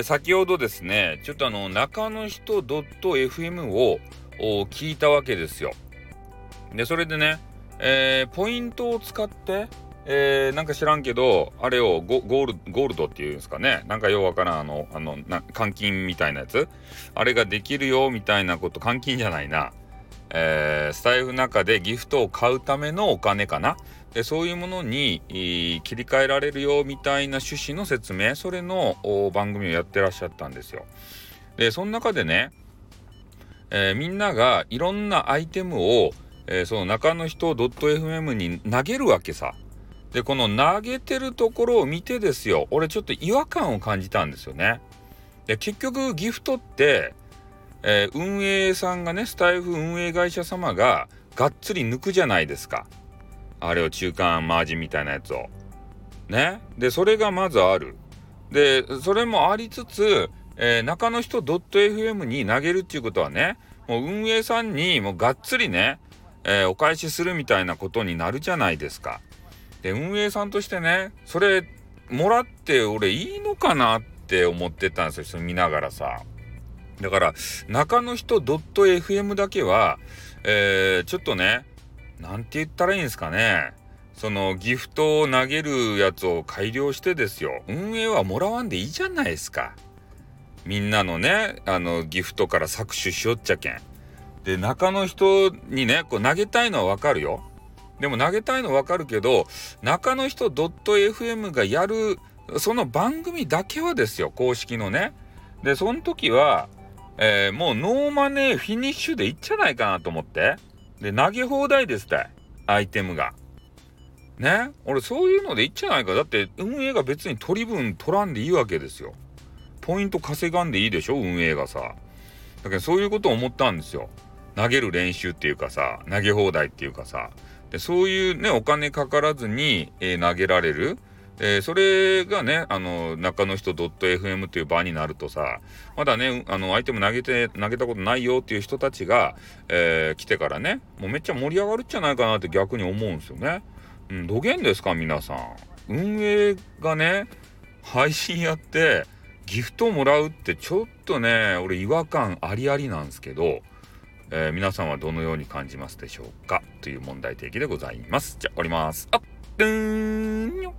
ー、先ほどですね、ちょっとあの、中の人 .fm を聞いたわけですよ。で、それでね、えー、ポイントを使って、えー、なんか知らんけど、あれをゴールゴールドっていうんですかね。なんかようわからん、あの、あの、な換金みたいなやつ。あれができるよ、みたいなこと、換金じゃないな。えー、スタイフの中でギフトを買うためのお金かな。そういうものに切り替えられるよみたいな趣旨の説明それの番組をやってらっしゃったんですよ。でその中でね、えー、みんながいろんなアイテムを、えー、その中の人 .fm に投げるわけさ。でこの投げてるところを見てですよ俺ちょっと違和感を感じたんですよね。で結局ギフトって、えー、運営さんがねスタイフ運営会社様ががっつり抜くじゃないですか。あれを中間マージみたいなやつを。ね？で、それがまずある。で、それもありつつ、えー、中の人 .fm に投げるっていうことはね、もう運営さんにもうがっつりね、えー、お返しするみたいなことになるじゃないですか。で、運営さんとしてね、それもらって俺いいのかなって思ってたんですよ、見ながらさ。だから、中の人 .fm だけは、えー、ちょっとね、なんて言ったらいいんですかね。そのギフトを投げるやつを改良してですよ。運営はもらわんでいいじゃないですか。みんなのね、あのギフトから搾取しよっちゃけん。で、中の人にね、こう投げたいのはわかるよ。でも投げたいのわかるけど、中の人 .fm がやる、その番組だけはですよ、公式のね。で、その時は、えー、もう no money finish でいっちゃないかなと思って。で、投げ放題ですって、アイテムが。ね？俺そういうのでいっちゃないか。だって運営が別に取り分取らんでいいわけですよ。ポイント稼がんでいいでしょ？運営がさ。だけどそういうことを思ったんですよ。投げる練習っていうかさ、投げ放題っていうかさ。でそういうね、お金かからずに、えー、投げられる。え、それがね、あの、中の人 .fm っていう場になるとさ、まだね、あの、アイテム投げて、投げたことないよっていう人たちが、えー、来てからね、もうめっちゃ盛り上がるんじゃないかなって逆に思うんですよね。うん、どげんですか、皆さん。運営がね、配信やって、ギフトもらうってちょっとね、俺違和感ありありなんですけど、えー、皆さんはどのように感じますでしょうか？という問題提起でございます。じゃあ、終わります。あっ、ーんよ